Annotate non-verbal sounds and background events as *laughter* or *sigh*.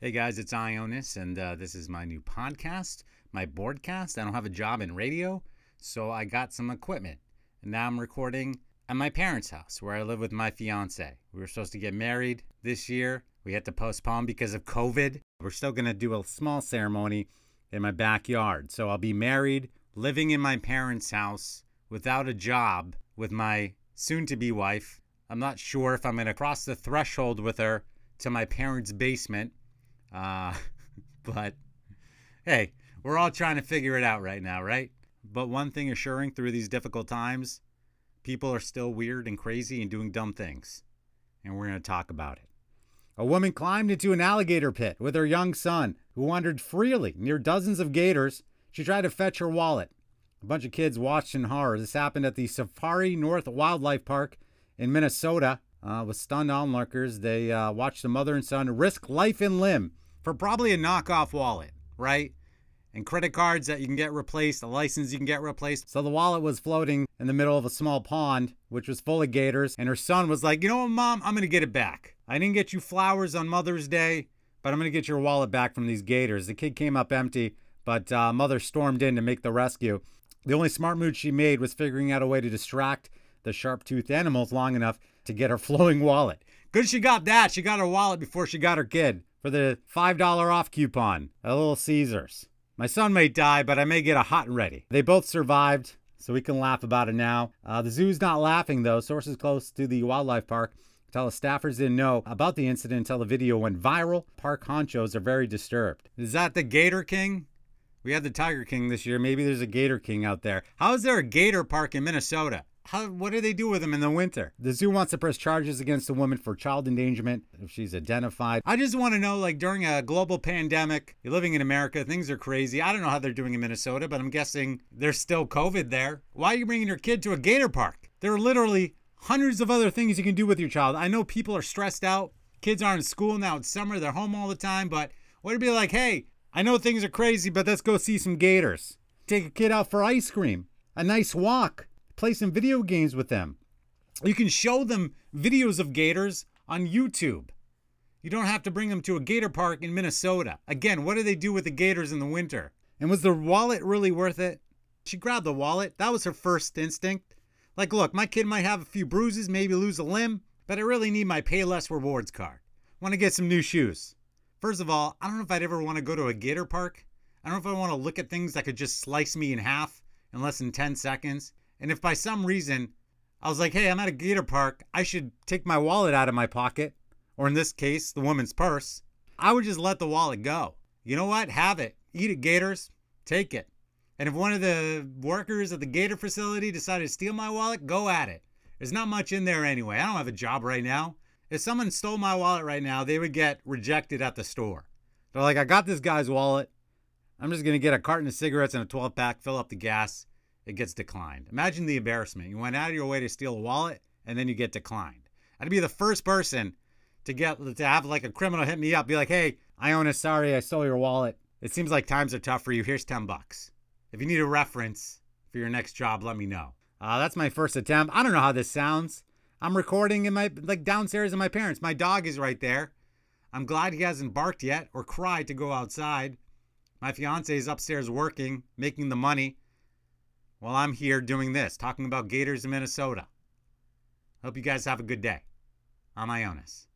Hey guys, it's Ionis, and uh, this is my new podcast, my broadcast. I don't have a job in radio, so I got some equipment. And now I'm recording at my parents' house where I live with my fiance. We were supposed to get married this year. We had to postpone because of COVID. We're still going to do a small ceremony in my backyard. So I'll be married, living in my parents' house without a job with my soon to be wife. I'm not sure if I'm going to cross the threshold with her to my parents' basement. Uh, *laughs* but hey, we're all trying to figure it out right now, right? But one thing assuring through these difficult times, people are still weird and crazy and doing dumb things. And we're going to talk about it. A woman climbed into an alligator pit with her young son, who wandered freely near dozens of gators. She tried to fetch her wallet. A bunch of kids watched in horror. This happened at the Safari North Wildlife Park in Minnesota. Uh, with stunned onlookers, they uh, watched the mother and son risk life and limb for probably a knockoff wallet, right? And credit cards that you can get replaced, a license you can get replaced. So the wallet was floating in the middle of a small pond, which was full of gators. And her son was like, You know what, mom? I'm going to get it back. I didn't get you flowers on Mother's Day, but I'm going to get your wallet back from these gators. The kid came up empty, but uh, mother stormed in to make the rescue. The only smart move she made was figuring out a way to distract the sharp toothed animals long enough to get her *laughs* flowing wallet. Good she got that. She got her wallet before she got her kid for the $5 off coupon at Little Caesars. My son may die, but I may get a hot and ready. They both survived, so we can laugh about it now. Uh, the zoo's not laughing, though. Sources close to the wildlife park tell us staffers didn't know about the incident until the video went viral. Park honchos are very disturbed. Is that the Gator King? We had the Tiger King this year. Maybe there's a Gator King out there. How is there a Gator Park in Minnesota? How, what do they do with them in the winter? The zoo wants to press charges against a woman for child endangerment if she's identified. I just want to know, like, during a global pandemic, you're living in America, things are crazy. I don't know how they're doing in Minnesota, but I'm guessing there's still COVID there. Why are you bringing your kid to a gator park? There are literally hundreds of other things you can do with your child. I know people are stressed out. Kids aren't in school now. It's summer. They're home all the time. But what to be like, hey, I know things are crazy, but let's go see some gators. Take a kid out for ice cream, a nice walk play some video games with them. You can show them videos of gators on YouTube. You don't have to bring them to a gator park in Minnesota. Again, what do they do with the gators in the winter? And was the wallet really worth it? She grabbed the wallet. That was her first instinct. Like, look, my kid might have a few bruises, maybe lose a limb, but I really need my Payless Rewards card. Want to get some new shoes. First of all, I don't know if I'd ever want to go to a gator park. I don't know if I want to look at things that could just slice me in half in less than 10 seconds. And if by some reason I was like, hey, I'm at a gator park, I should take my wallet out of my pocket, or in this case, the woman's purse, I would just let the wallet go. You know what? Have it. Eat it, gators. Take it. And if one of the workers at the gator facility decided to steal my wallet, go at it. There's not much in there anyway. I don't have a job right now. If someone stole my wallet right now, they would get rejected at the store. They're like, I got this guy's wallet. I'm just going to get a carton of cigarettes and a 12 pack, fill up the gas, it gets declined. Imagine the embarrassment. You went out of your way to steal a wallet and then you get declined. I'd be the first person to get to have like a criminal hit me up, be like, "Hey, Iona, sorry, I stole your wallet. It seems like times are tough for you. Here's 10 bucks. If you need a reference for your next job, let me know." Uh, that's my first attempt. I don't know how this sounds. I'm recording in my like downstairs in my parents. My dog is right there. I'm glad he hasn't barked yet or cried to go outside. My fiance is upstairs working, making the money while I'm here doing this, talking about Gators in Minnesota. Hope you guys have a good day. I'm Ionis.